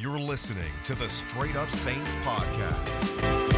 You're listening to the Straight Up Saints podcast.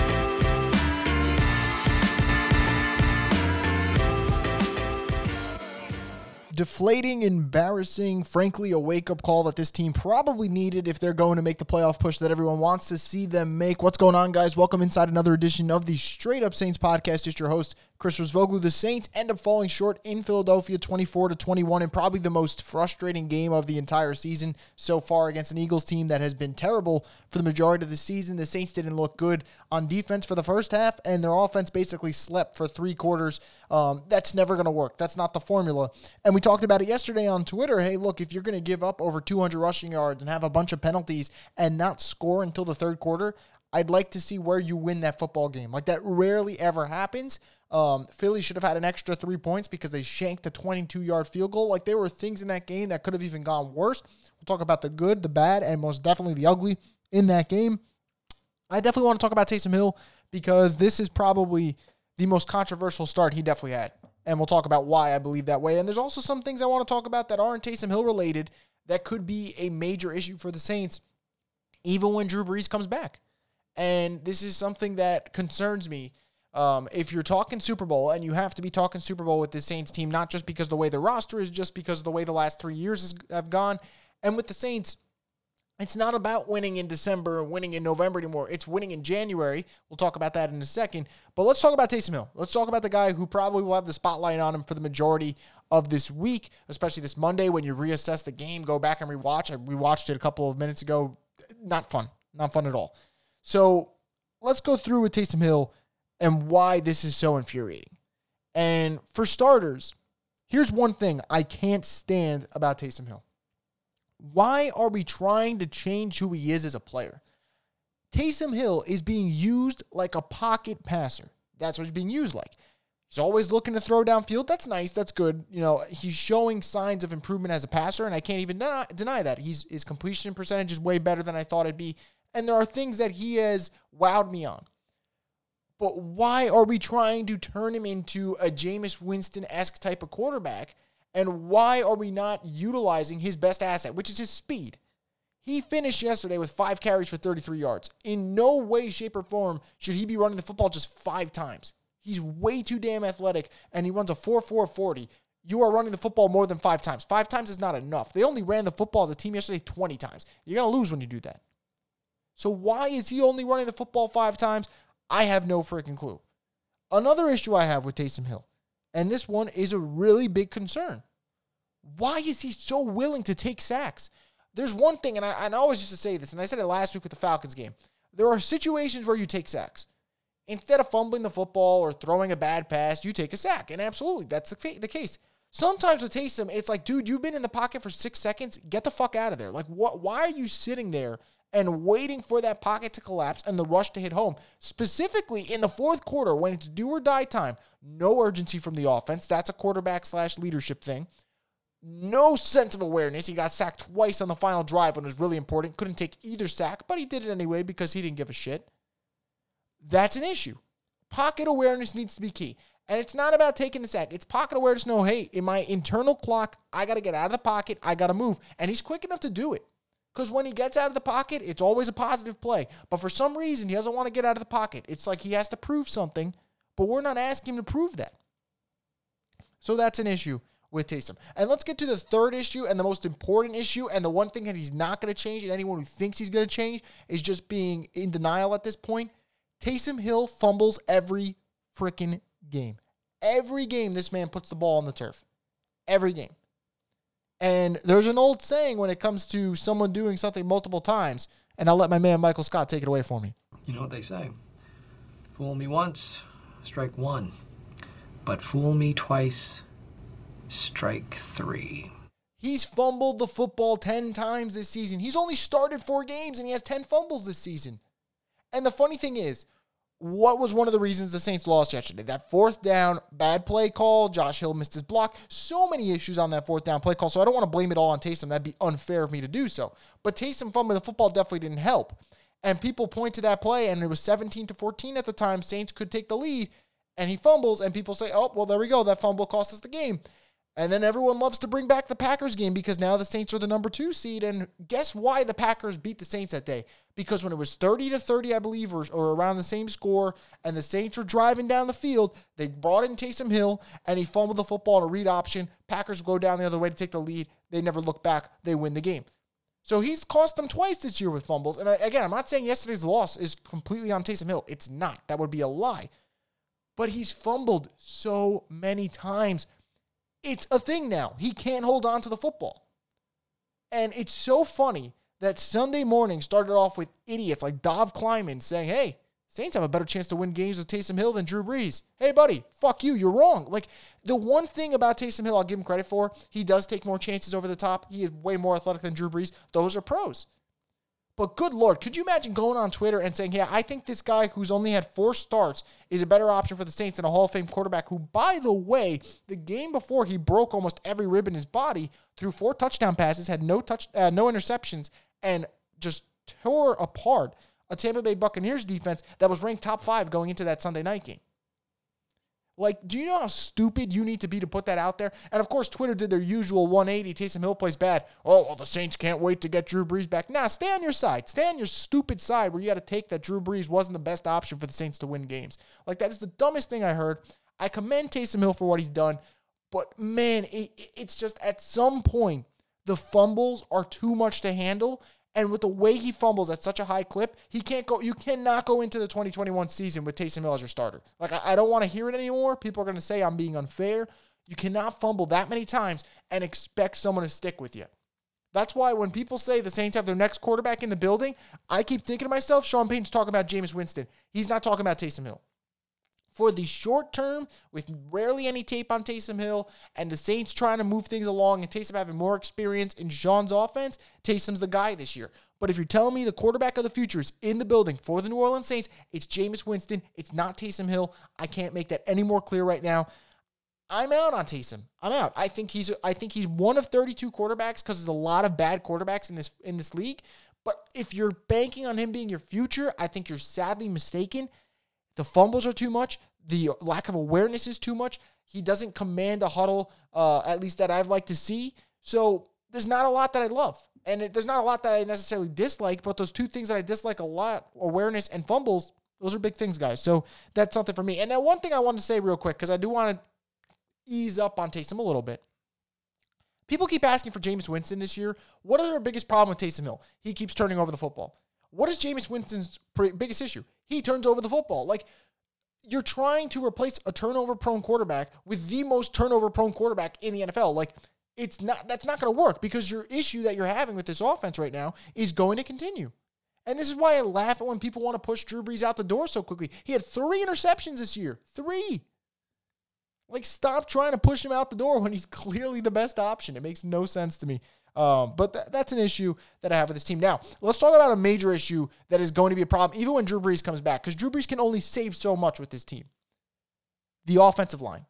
deflating, embarrassing, frankly, a wake up call that this team probably needed if they're going to make the playoff push that everyone wants to see them make. What's going on, guys? Welcome inside another edition of the Straight Up Saints podcast. It's your host, Chris Voglu. The Saints end up falling short in Philadelphia 24 to 21 in probably the most frustrating game of the entire season so far against an Eagles team that has been terrible for the majority of the season. The Saints didn't look good on defense for the first half, and their offense basically slept for three quarters. Um, that's never going to work. That's not the formula. And we talked about it yesterday on Twitter. Hey, look, if you're going to give up over 200 rushing yards and have a bunch of penalties and not score until the third quarter, I'd like to see where you win that football game. Like that rarely ever happens. Um, Philly should have had an extra three points because they shanked a 22 yard field goal. Like there were things in that game that could have even gone worse. We'll talk about the good, the bad, and most definitely the ugly in that game. I definitely want to talk about Taysom Hill because this is probably the most controversial start he definitely had. And we'll talk about why I believe that way. And there's also some things I want to talk about that aren't Taysom Hill related that could be a major issue for the Saints, even when Drew Brees comes back. And this is something that concerns me. Um, if you're talking Super Bowl, and you have to be talking Super Bowl with this Saints team, not just because the way the roster is, just because the way the last three years have gone. And with the Saints, it's not about winning in December or winning in November anymore. It's winning in January. We'll talk about that in a second. But let's talk about Taysom Hill. Let's talk about the guy who probably will have the spotlight on him for the majority of this week, especially this Monday when you reassess the game, go back and rewatch. I rewatched it a couple of minutes ago. Not fun. Not fun at all. So let's go through with Taysom Hill and why this is so infuriating. And for starters, here's one thing I can't stand about Taysom Hill. Why are we trying to change who he is as a player? Taysom Hill is being used like a pocket passer. That's what he's being used like. He's always looking to throw downfield. That's nice. That's good. You know, he's showing signs of improvement as a passer, and I can't even deny, that. He's, his completion percentage is way better than I thought it'd be and there are things that he has wowed me on. But why are we trying to turn him into a Jameis Winston esque type of quarterback? And why are we not utilizing his best asset, which is his speed? He finished yesterday with five carries for 33 yards. In no way, shape, or form should he be running the football just five times. He's way too damn athletic, and he runs a 4 4 40. You are running the football more than five times. Five times is not enough. They only ran the football as a team yesterday 20 times. You're going to lose when you do that. So why is he only running the football five times? I have no freaking clue. Another issue I have with Taysom Hill, and this one is a really big concern. Why is he so willing to take sacks? There's one thing, and I, and I always used to say this, and I said it last week with the Falcons game. There are situations where you take sacks. Instead of fumbling the football or throwing a bad pass, you take a sack. And absolutely, that's the, the case. Sometimes with Taysom, it's like, dude, you've been in the pocket for six seconds. Get the fuck out of there. Like, what? Why are you sitting there and waiting for that pocket to collapse and the rush to hit home. Specifically in the fourth quarter, when it's do or die time, no urgency from the offense. That's a quarterback slash leadership thing. No sense of awareness. He got sacked twice on the final drive when it was really important. Couldn't take either sack, but he did it anyway because he didn't give a shit. That's an issue. Pocket awareness needs to be key. And it's not about taking the sack. It's pocket awareness. No, hey, in my internal clock, I got to get out of the pocket. I got to move. And he's quick enough to do it. Because when he gets out of the pocket, it's always a positive play. But for some reason, he doesn't want to get out of the pocket. It's like he has to prove something, but we're not asking him to prove that. So that's an issue with Taysom. And let's get to the third issue and the most important issue, and the one thing that he's not going to change, and anyone who thinks he's going to change is just being in denial at this point. Taysom Hill fumbles every freaking game. Every game, this man puts the ball on the turf. Every game. And there's an old saying when it comes to someone doing something multiple times, and I'll let my man Michael Scott take it away for me. You know what they say fool me once, strike one. But fool me twice, strike three. He's fumbled the football 10 times this season. He's only started four games and he has 10 fumbles this season. And the funny thing is, what was one of the reasons the Saints lost yesterday? That fourth down, bad play call. Josh Hill missed his block. So many issues on that fourth down play call. So I don't want to blame it all on Taysom. That'd be unfair of me to do so. But Taysom fumbling the football definitely didn't help. And people point to that play, and it was 17 to 14 at the time. Saints could take the lead, and he fumbles, and people say, oh, well, there we go. That fumble cost us the game. And then everyone loves to bring back the Packers game because now the Saints are the number two seed. And guess why the Packers beat the Saints that day? Because when it was 30 to 30, I believe, or, or around the same score, and the Saints were driving down the field, they brought in Taysom Hill and he fumbled the football on a read option. Packers go down the other way to take the lead. They never look back. They win the game. So he's cost them twice this year with fumbles. And again, I'm not saying yesterday's loss is completely on Taysom Hill. It's not. That would be a lie. But he's fumbled so many times it's a thing now. He can't hold on to the football. And it's so funny that Sunday morning started off with idiots like Dov Kleiman saying, hey, Saints have a better chance to win games with Taysom Hill than Drew Brees. Hey, buddy, fuck you. You're wrong. Like, the one thing about Taysom Hill I'll give him credit for, he does take more chances over the top. He is way more athletic than Drew Brees. Those are pros. But good lord, could you imagine going on Twitter and saying, "Yeah, I think this guy who's only had four starts is a better option for the Saints than a Hall of Fame quarterback who, by the way, the game before he broke almost every rib in his body, threw four touchdown passes, had no touch, uh, no interceptions, and just tore apart a Tampa Bay Buccaneers defense that was ranked top five going into that Sunday night game." Like, do you know how stupid you need to be to put that out there? And of course, Twitter did their usual 180. Taysom Hill plays bad. Oh, well, the Saints can't wait to get Drew Brees back. Nah, stay on your side. Stay on your stupid side where you got to take that Drew Brees wasn't the best option for the Saints to win games. Like, that is the dumbest thing I heard. I commend Taysom Hill for what he's done, but man, it, it's just at some point, the fumbles are too much to handle. And with the way he fumbles at such a high clip, he can't go. You cannot go into the 2021 season with Taysom Hill as your starter. Like I, I don't want to hear it anymore. People are going to say I'm being unfair. You cannot fumble that many times and expect someone to stick with you. That's why when people say the Saints have their next quarterback in the building, I keep thinking to myself, Sean Payton's talking about Jameis Winston. He's not talking about Taysom Hill for the short term, with rarely any tape on Taysom Hill, and the Saints trying to move things along, and Taysom having more experience in Sean's offense, Taysom's the guy this year. But if you're telling me the quarterback of the future is in the building for the New Orleans Saints, it's Jameis Winston. It's not Taysom Hill. I can't make that any more clear right now. I'm out on Taysom. I'm out. I think he's I think he's one of 32 quarterbacks because there's a lot of bad quarterbacks in this in this league. But if you're banking on him being your future, I think you're sadly mistaken. The fumbles are too much. The lack of awareness is too much. He doesn't command a huddle, uh, at least that I've liked to see. So there's not a lot that I love. And it, there's not a lot that I necessarily dislike, but those two things that I dislike a lot awareness and fumbles those are big things, guys. So that's something for me. And now, one thing I want to say real quick, because I do want to ease up on Taysom a little bit. People keep asking for Jameis Winston this year. What is our biggest problem with Taysom Hill? He keeps turning over the football. What is Jameis Winston's biggest issue? He turns over the football. Like you're trying to replace a turnover prone quarterback with the most turnover prone quarterback in the NFL. Like it's not that's not going to work because your issue that you're having with this offense right now is going to continue. And this is why I laugh at when people want to push Drew Brees out the door so quickly. He had three interceptions this year. Three. Like, stop trying to push him out the door when he's clearly the best option. It makes no sense to me. Um, but th- that's an issue that I have with this team. Now, let's talk about a major issue that is going to be a problem even when Drew Brees comes back, because Drew Brees can only save so much with this team. The offensive line.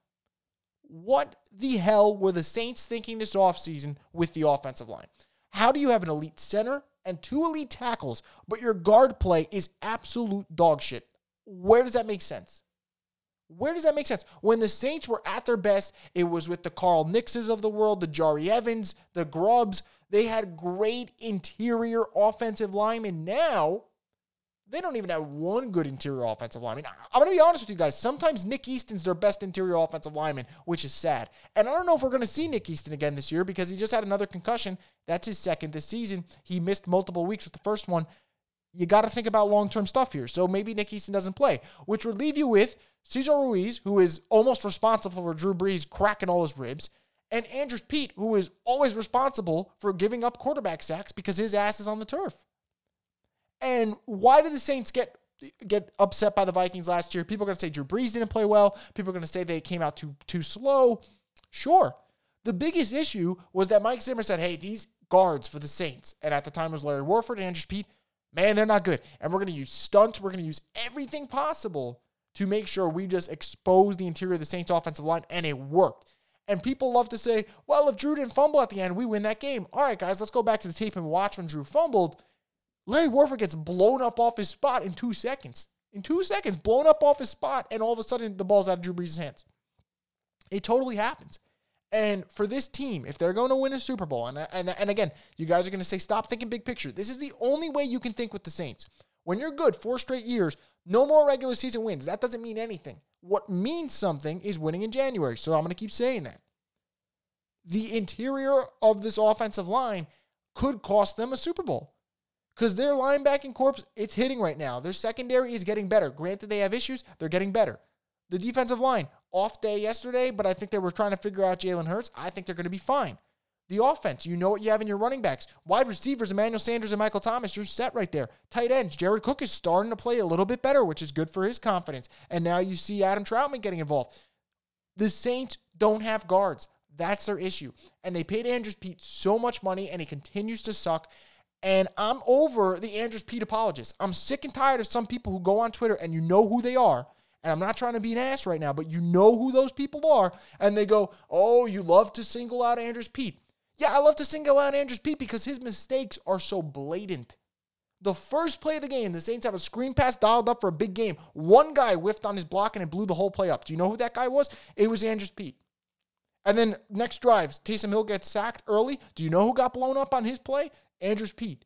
What the hell were the Saints thinking this offseason with the offensive line? How do you have an elite center and two elite tackles, but your guard play is absolute dog shit? Where does that make sense? Where does that make sense? When the Saints were at their best, it was with the Carl Nickses of the world, the Jahri Evans, the Grubbs. They had great interior offensive linemen. Now, they don't even have one good interior offensive lineman. I'm going to be honest with you guys. Sometimes Nick Easton's their best interior offensive lineman, which is sad. And I don't know if we're going to see Nick Easton again this year because he just had another concussion. That's his second this season. He missed multiple weeks with the first one. You got to think about long term stuff here. So maybe Nick Easton doesn't play, which would leave you with Cesar Ruiz, who is almost responsible for Drew Brees cracking all his ribs, and Andrus Peat, who is always responsible for giving up quarterback sacks because his ass is on the turf. And why did the Saints get get upset by the Vikings last year? People are going to say Drew Brees didn't play well. People are going to say they came out too too slow. Sure. The biggest issue was that Mike Zimmer said, "Hey, these guards for the Saints," and at the time it was Larry Warford and Andrus Peat. Man, they're not good. And we're going to use stunts. We're going to use everything possible to make sure we just expose the interior of the Saints offensive line, and it worked. And people love to say, well, if Drew didn't fumble at the end, we win that game. All right, guys, let's go back to the tape and watch when Drew fumbled. Larry Warford gets blown up off his spot in two seconds. In two seconds, blown up off his spot, and all of a sudden the ball's out of Drew Brees' hands. It totally happens. And for this team, if they're going to win a Super Bowl, and, and, and again, you guys are going to say, stop thinking big picture. This is the only way you can think with the Saints. When you're good four straight years, no more regular season wins. That doesn't mean anything. What means something is winning in January. So I'm going to keep saying that. The interior of this offensive line could cost them a Super Bowl because their linebacking corps, it's hitting right now. Their secondary is getting better. Granted, they have issues, they're getting better. The defensive line, off day yesterday, but I think they were trying to figure out Jalen Hurts. I think they're going to be fine. The offense, you know what you have in your running backs. Wide receivers, Emmanuel Sanders and Michael Thomas, you're set right there. Tight ends, Jared Cook is starting to play a little bit better, which is good for his confidence. And now you see Adam Trautman getting involved. The Saints don't have guards. That's their issue. And they paid Andrus Peat so much money, and he continues to suck. And I'm over the Andrus Peat apologists. I'm sick and tired of some people who go on Twitter and you know who they are. And I'm not trying to be an ass right now, but you know who those people are. And they go, Oh, you love to single out Andrus Peat. Yeah, I love to single out Andrus Peat because his mistakes are so blatant. The first play of the game, the Saints have a screen pass dialed up for a big game. One guy whiffed on his block and it blew the whole play up. Do you know who that guy was? It was Andrus Peat. And then next drives, Taysom Hill gets sacked early. Do you know who got blown up on his play? Andrus Peat.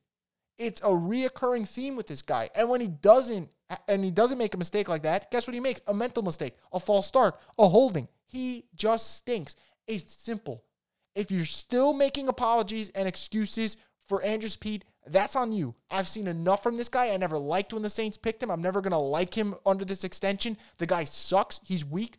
It's a reoccurring theme with this guy. And when he doesn't and he doesn't make a mistake like that, guess what he makes? A mental mistake, a false start, a holding. He just stinks. It's simple. If you're still making apologies and excuses for Andrus Peat, that's on you. I've seen enough from this guy. I never liked when the Saints picked him. I'm never going to like him under this extension. The guy sucks. He's weak.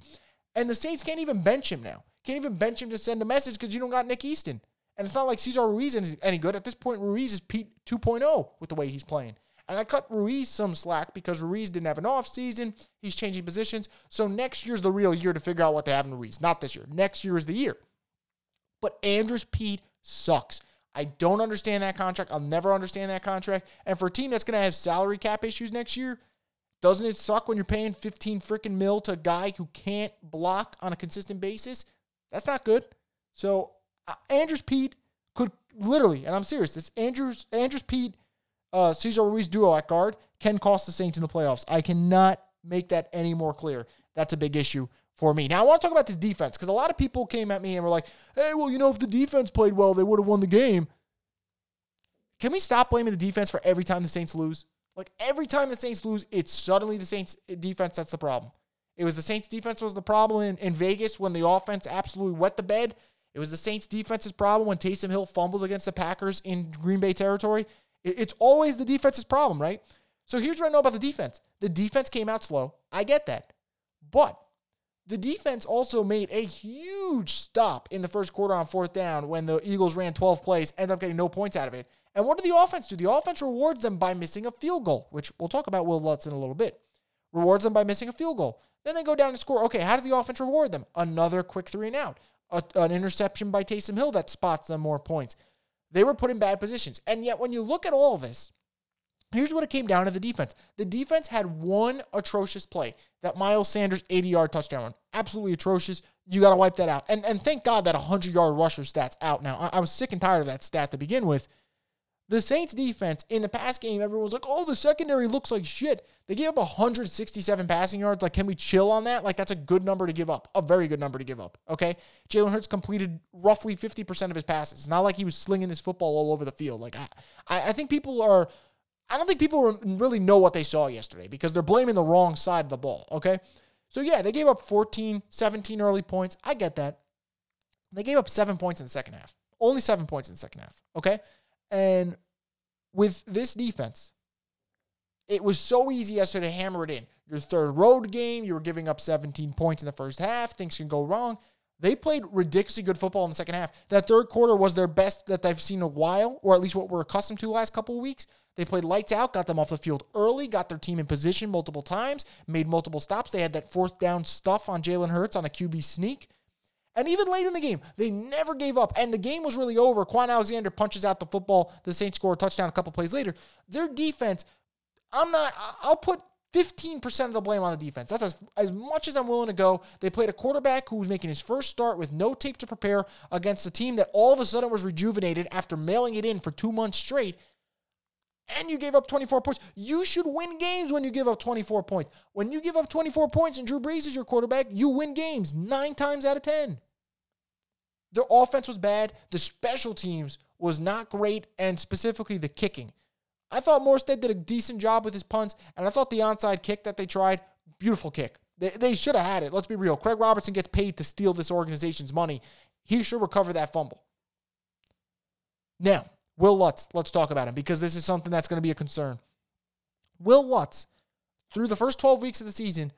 And the Saints can't even bench him now. Can't even bench him to send a message because you don't got Nick Easton. And it's not like Cesar Ruiz is any good. At this point, Ruiz is Peat 2.0 with the way he's playing. And I cut Ruiz some slack because Ruiz didn't have an off season. He's changing positions. So next year's the real year to figure out what they have in Ruiz. Not this year. Next year is the year. But Andrus Peat sucks. I don't understand that contract. I'll never understand that contract. And for a team that's going to have salary cap issues next year, doesn't it suck when you're paying 15 freaking mil to a guy who can't block on a consistent basis? That's not good. So uh, Andrus Peat could literally, and I'm serious, this Andrews Andrus Peat, uh, Cesar Ruiz duo at guard can cost the Saints in the playoffs. I cannot make that any more clear. That's a big issue for me. Now I want to talk about this defense because a lot of people came at me and were like, "Hey, well, you know, if the defense played well, they would have won the game." Can we stop blaming the defense for every time the Saints lose? Like every time the Saints lose, it's suddenly the Saints eh, defense that's the problem. It was the Saints defense was the problem in, in Vegas when the offense absolutely wet the bed. It was the Saints defense's problem when Taysom Hill fumbled against the Packers in Green Bay territory. It, it's always the defense's problem, right? So here's what I know about the defense. The defense came out slow. I get that. But the defense also made a huge stop in the first quarter on fourth down when the Eagles ran 12 plays, ended up getting no points out of it. And what did the offense do? The offense rewards them by missing a field goal, which we'll talk about Will Lutz in a little bit. Rewards them by missing a field goal. Then they go down and score. Okay, how does the offense reward them? Another quick three and out. A, an interception by Taysom Hill that spots them more points. They were put in bad positions. And yet, when you look at all this, here's what it came down to the defense. The defense had one atrocious play that Miles Sanders 80 yard touchdown. run. Absolutely atrocious. You got to wipe that out. And, and thank God that 100 yard rusher stat's out now. I, I was sick and tired of that stat to begin with. The Saints defense in the past game, everyone was like, oh, the secondary looks like shit. They gave up 167 passing yards. Like, can we chill on that? Like, that's a good number to give up. A very good number to give up. Okay. Jalen Hurts completed roughly 50% of his passes. It's not like he was slinging his football all over the field. Like, I, I think people are, I don't think people really know what they saw yesterday because they're blaming the wrong side of the ball. Okay. So, yeah, they gave up 14, 17 early points. I get that. They gave up seven points in the second half. Only seven points in the second half. Okay. And with this defense, it was so easy yesterday to hammer it in. Your third road game, you were giving up 17 points in the first half. Things can go wrong. They played ridiculously good football in the second half. That third quarter was their best that they've seen in a while, or at least what we're accustomed to the last couple of weeks. They played lights out, got them off the field early, got their team in position multiple times, made multiple stops. They had that fourth down stuff on Jalen Hurts on a QB sneak. And even late in the game, they never gave up. And the game was really over. Kwon Alexander punches out the football. The Saints score a touchdown a couple plays later. Their defense, I'm not, I'll put 15% of the blame on the defense. That's as, as much as I'm willing to go. They played a quarterback who was making his first start with no tape to prepare against a team that all of a sudden was rejuvenated after mailing it in for two months straight. And you gave up 24 points. You should win games when you give up 24 points. When you give up 24 points and Drew Brees is your quarterback, you win games nine times out of 10. The offense was bad. The special teams was not great, and specifically the kicking. I thought Morstead did a decent job with his punts, and I thought the onside kick that they tried, beautiful kick. They, they should have had it. Let's be real. Craig Robertson gets paid to steal this organization's money. He should recover that fumble. Now, Will Lutz, let's talk about him because this is something that's going to be a concern. Will Lutz, through the first 12 weeks of the season,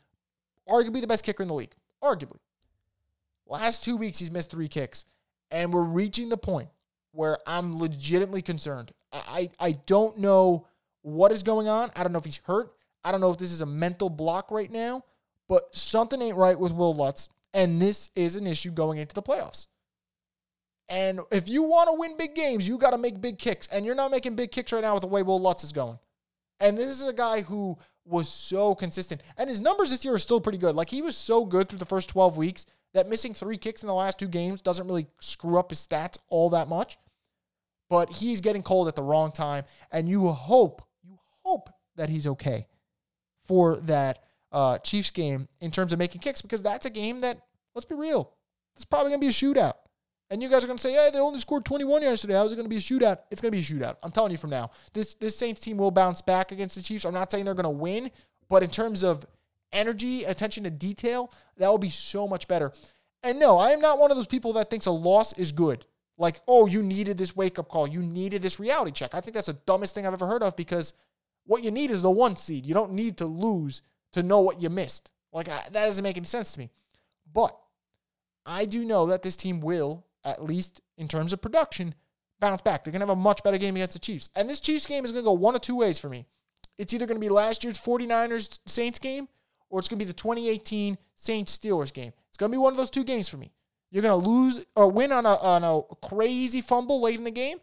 arguably the best kicker in the league. Arguably. Last two weeks, he's missed three kicks. And we're reaching the point where I'm legitimately concerned. I, I don't know what is going on. I don't know if he's hurt. I don't know if this is a mental block right now, but something ain't right with Will Lutz. And this is an issue going into the playoffs. And if you want to win big games, you got to make big kicks. And you're not making big kicks right now with the way Will Lutz is going. And this is a guy who was so consistent. And his numbers this year are still pretty good. Like he was so good through the first 12 weeks that missing three kicks in the last two games doesn't really screw up his stats all that much. But he's getting cold at the wrong time. And you hope, you hope that he's okay for that uh, Chiefs game in terms of making kicks because that's a game that, let's be real, it's probably going to be a shootout. And you guys are going to say, hey, they only scored 21 yesterday. How is it going to be a shootout? It's going to be a shootout. I'm telling you from now. This, this Saints team will bounce back against the Chiefs. I'm not saying they're going to win, but in terms of energy, attention to detail, that will be so much better. And no, I am not one of those people that thinks a loss is good. Like, oh, you needed this wake up call. You needed this reality check. I think that's the dumbest thing I've ever heard of because what you need is the one seed. You don't need to lose to know what you missed. Like, I, that doesn't make any sense to me. But I do know that this team will, at least in terms of production, bounce back. They're going to have a much better game against the Chiefs. And this Chiefs game is going to go one of two ways for me. It's either going to be last year's 49ers Saints game or it's going to be the 2018 Saints Steelers game. It's going to be one of those two games for me. You're going to lose or win on a, on a crazy fumble late in the game,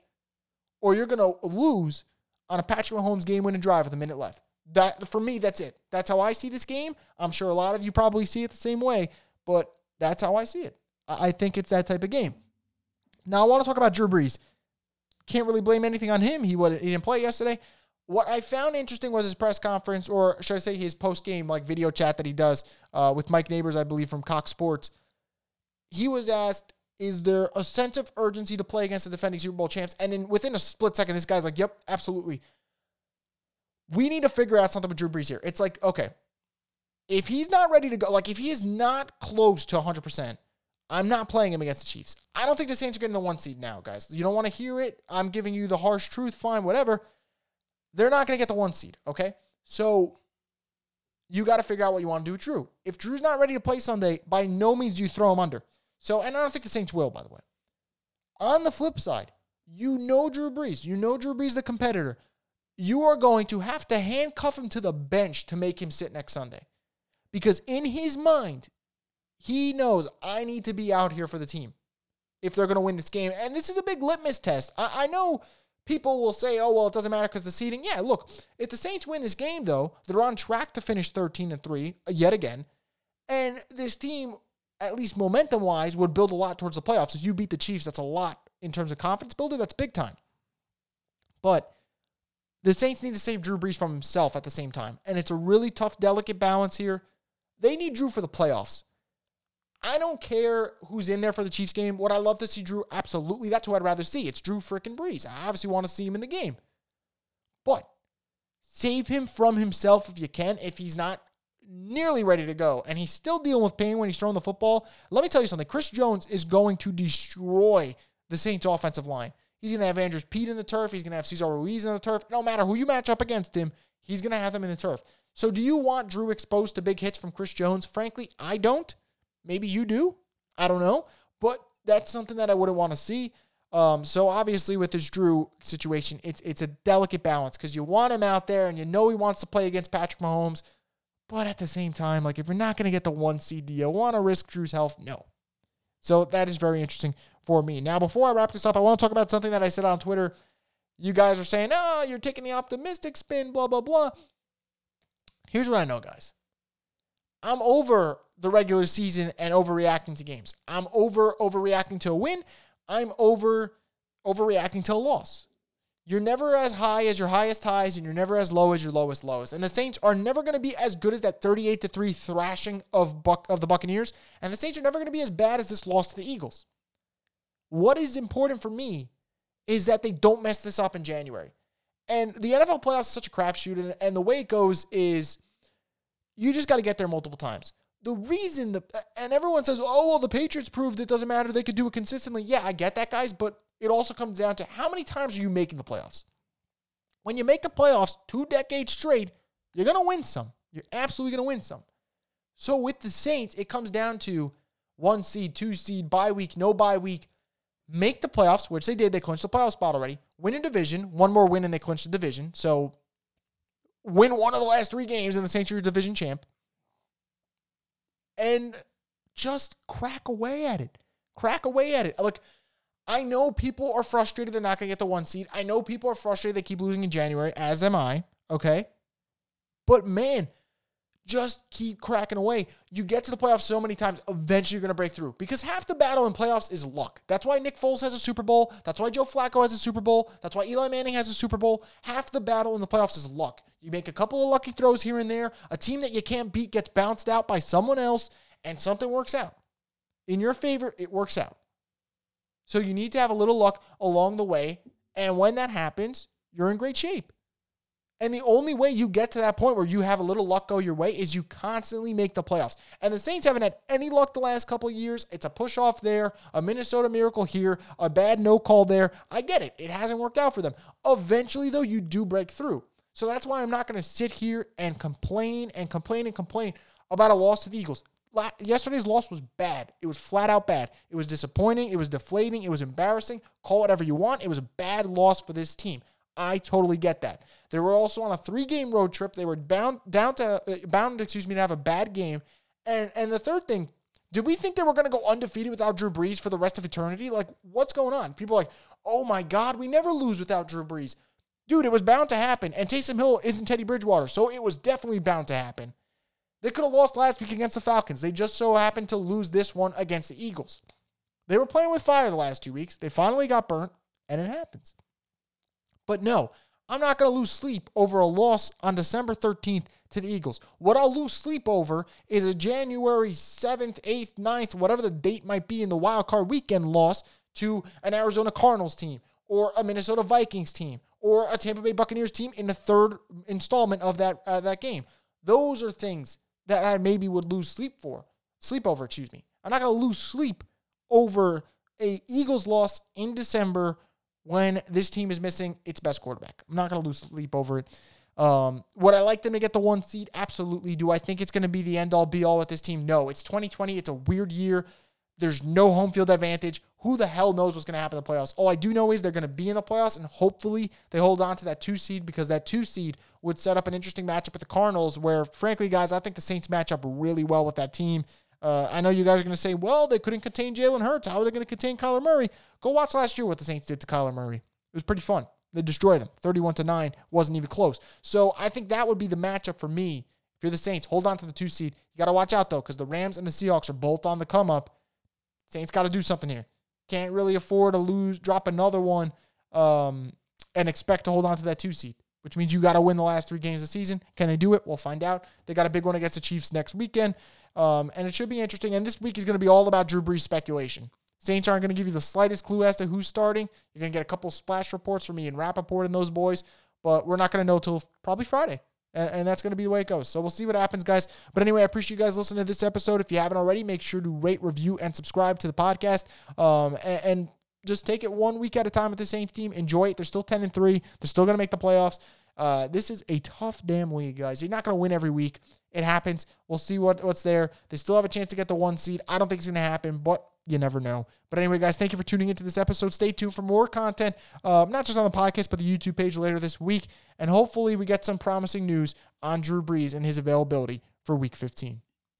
or you're going to lose on a Patrick Mahomes game winning drive with a minute left. That for me, that's it. That's how I see this game. I'm sure a lot of you probably see it the same way, but that's how I see it. I think it's that type of game. Now I want to talk about Drew Brees. Can't really blame anything on him. He he didn't play yesterday. What I found interesting was his press conference, or should I say his post game like video chat that he does uh, with Mike Neighbors, I believe, from Cox Sports. He was asked, "Is there a sense of urgency to play against the defending Super Bowl champs?" And then within a split second, this guy's like, "Yep, absolutely." We need to figure out something with Drew Brees here. It's like, okay, if he's not ready to go, like if he is not close to 100 percent I'm not playing him against the Chiefs. I don't think the Saints are getting the one seed now, guys. You don't want to hear it. I'm giving you the harsh truth. Fine, whatever. They're not going to get the one seed, okay? So you got to figure out what you want to do with Drew. If Drew's not ready to play Sunday, by no means do you throw him under. So, and I don't think the Saints will, by the way. On the flip side, you know Drew Brees. You know Drew Brees, the competitor. You are going to have to handcuff him to the bench to make him sit next Sunday. Because in his mind, he knows I need to be out here for the team if they're going to win this game. And this is a big litmus test. I, I know people will say, oh, well, it doesn't matter because the seeding. Yeah, look, if the Saints win this game, though, they're on track to finish 13 and 3 uh, yet again. And this team, at least momentum wise, would build a lot towards the playoffs. If you beat the Chiefs, that's a lot in terms of confidence builder. That's big time. But the Saints need to save Drew Brees from himself at the same time. And it's a really tough, delicate balance here. They need Drew for the playoffs. I don't care who's in there for the Chiefs game. What I love to see Drew, absolutely, that's who I'd rather see. It's Drew freaking Brees. I obviously want to see him in the game. But save him from himself if you can, if he's not nearly ready to go and he's still dealing with pain when he's throwing the football. Let me tell you something. Chris Jones is going to destroy the Saints offensive line. He's going to have Andrus Peat in the turf. He's going to have Cesar Ruiz in the turf. No matter who you match up against him, he's going to have them in the turf. So do you want Drew exposed to big hits from Chris Jones? Frankly, I don't. Maybe you do. I don't know. But that's something that I wouldn't want to see. Um, so obviously with this Drew situation, it's it's a delicate balance because you want him out there and you know he wants to play against Patrick Mahomes, but at the same time, like if you're not going to get the one seed, do you want to risk Drew's health? No. So that is very interesting for me. Now, before I wrap this up, I want to talk about something that I said on Twitter. You guys are saying, "Oh, you're taking the optimistic spin," blah blah blah. Here's what I know, guys. I'm over the regular season and overreacting to games. I'm over overreacting to a win. I'm over overreacting to a loss. You're never as high as your highest highs, and you're never as low as your lowest lows. And the Saints are never going to be as good as that 38 to 3 thrashing of Buck of the Buccaneers. And the Saints are never going to be as bad as this loss to the Eagles. What is important for me is that they don't mess this up in January. And the NFL playoffs is such a crapshoot, and, and the way it goes is you just got to get there multiple times. The reason the and everyone says, "Oh, well, the Patriots proved it doesn't matter; they could do it consistently." Yeah, I get that, guys, but it also comes down to how many times are you making the playoffs. When you make the playoffs two decades straight, you're gonna win some. You're absolutely gonna win some. So with the Saints, it comes down to one seed, two seed, bye week, no bye week make the playoffs, which they did. They clinched the playoff spot already. Win a division, one more win, and they clinched the division. So win one of the last three games, and the Saints are division champ. And just crack away at it. Crack away at it. Look, I know people are frustrated they're not going to get the one seed. I know people are frustrated they keep losing in January, as am I. Okay. But man, just keep cracking away. You get to the playoffs so many times, eventually you're going to break through because half the battle in playoffs is luck. That's why Nick Foles has a Super Bowl. That's why Joe Flacco has a Super Bowl. That's why Eli Manning has a Super Bowl. Half the battle in the playoffs is luck. You make a couple of lucky throws here and there. A team that you can't beat gets bounced out by someone else, and something works out. In your favor, it works out. So you need to have a little luck along the way. And when that happens, you're in great shape. And the only way you get to that point where you have a little luck go your way is you constantly make the playoffs. And the Saints haven't had any luck the last couple years. It's a push off there, a Minnesota miracle here, a bad no call there. I get it. It hasn't worked out for them. Eventually, though, you do break through. So that's why I'm not going to sit here and complain and complain and complain about a loss to the Eagles. Yesterday's loss was bad. It was flat out bad. It was disappointing. It was deflating. It was embarrassing. Call whatever you want. It was a bad loss for this team. I totally get that. They were also on a three-game road trip. They were bound down to uh, bound, excuse me, to have a bad game. And and the third thing, did we think they were going to go undefeated without Drew Brees for the rest of eternity? Like, what's going on? People are like, oh my God, we never lose without Drew Brees. Dude, it was bound to happen. And Taysom Hill isn't Teddy Bridgewater, so it was definitely bound to happen. They could have lost last week against the Falcons. They just so happened to lose this one against the Eagles. They were playing with fire the last two weeks. They finally got burnt, and it happens. But no, I'm not going to lose sleep over a loss on December 13th to the Eagles. What I'll lose sleep over is a January 7th, 8th, 9th, whatever the date might be in the wild card weekend loss to an Arizona Cardinals team or a Minnesota Vikings team or a Tampa Bay Buccaneers team in the third installment of that uh, that game. Those are things that I maybe would lose sleep for. Sleep over, excuse me. I'm not going to lose sleep over a Eagles loss in December when this team is missing its best quarterback. I'm not going to lose sleep over it. Um, would I like them to get the one seed? Absolutely. Do I think it's going to be the end all be all with this team? No. It's 2020. It's a weird year. There's no home field advantage. Who the hell knows what's going to happen in the playoffs? All I do know is they're going to be in the playoffs, and hopefully they hold on to that two seed because that two seed would set up an interesting matchup with the Cardinals. Where, frankly, guys, I think the Saints match up really well with that team. Uh, I know you guys are going to say, well, they couldn't contain Jalen Hurts. How are they going to contain Kyler Murray? Go watch last year what the Saints did to Kyler Murray. It was pretty fun. They destroyed them 31 to 9. Wasn't even close. So I think that would be the matchup for me. If you're the Saints, hold on to the two seed. You got to watch out, though, because the Rams and the Seahawks are both on the come up. Saints got to do something here. Can't really afford to lose, drop another one, um, and expect to hold on to that two seed which means you got to win the last three games of the season. Can they do it? We'll find out. They got a big one against the Chiefs next weekend, um, and it should be interesting. And this week is going to be all about Drew Brees speculation. Saints aren't going to give you the slightest clue as to who's starting. You're going to get a couple splash reports from me and Rapoport and those boys, but we're not going to know till probably Friday. And, and that's going to be the way it goes. So we'll see what happens, guys. But anyway, I appreciate you guys listening to this episode. If you haven't already, make sure to rate, review, and subscribe to the podcast. Um, and, and just take it one week at a time with the Saints team. Enjoy it. They're still 10 and 3. They're still going to make the playoffs. Uh, this is a tough damn league, guys. You're not going to win every week. It happens. We'll see what, what's there. They still have a chance to get the one seed. I don't think it's going to happen, but you never know. But anyway, guys, thank you for tuning into this episode. Stay tuned for more content, uh, not just on the podcast, but the YouTube page later this week. And hopefully, we get some promising news on Drew Brees and his availability for week 15.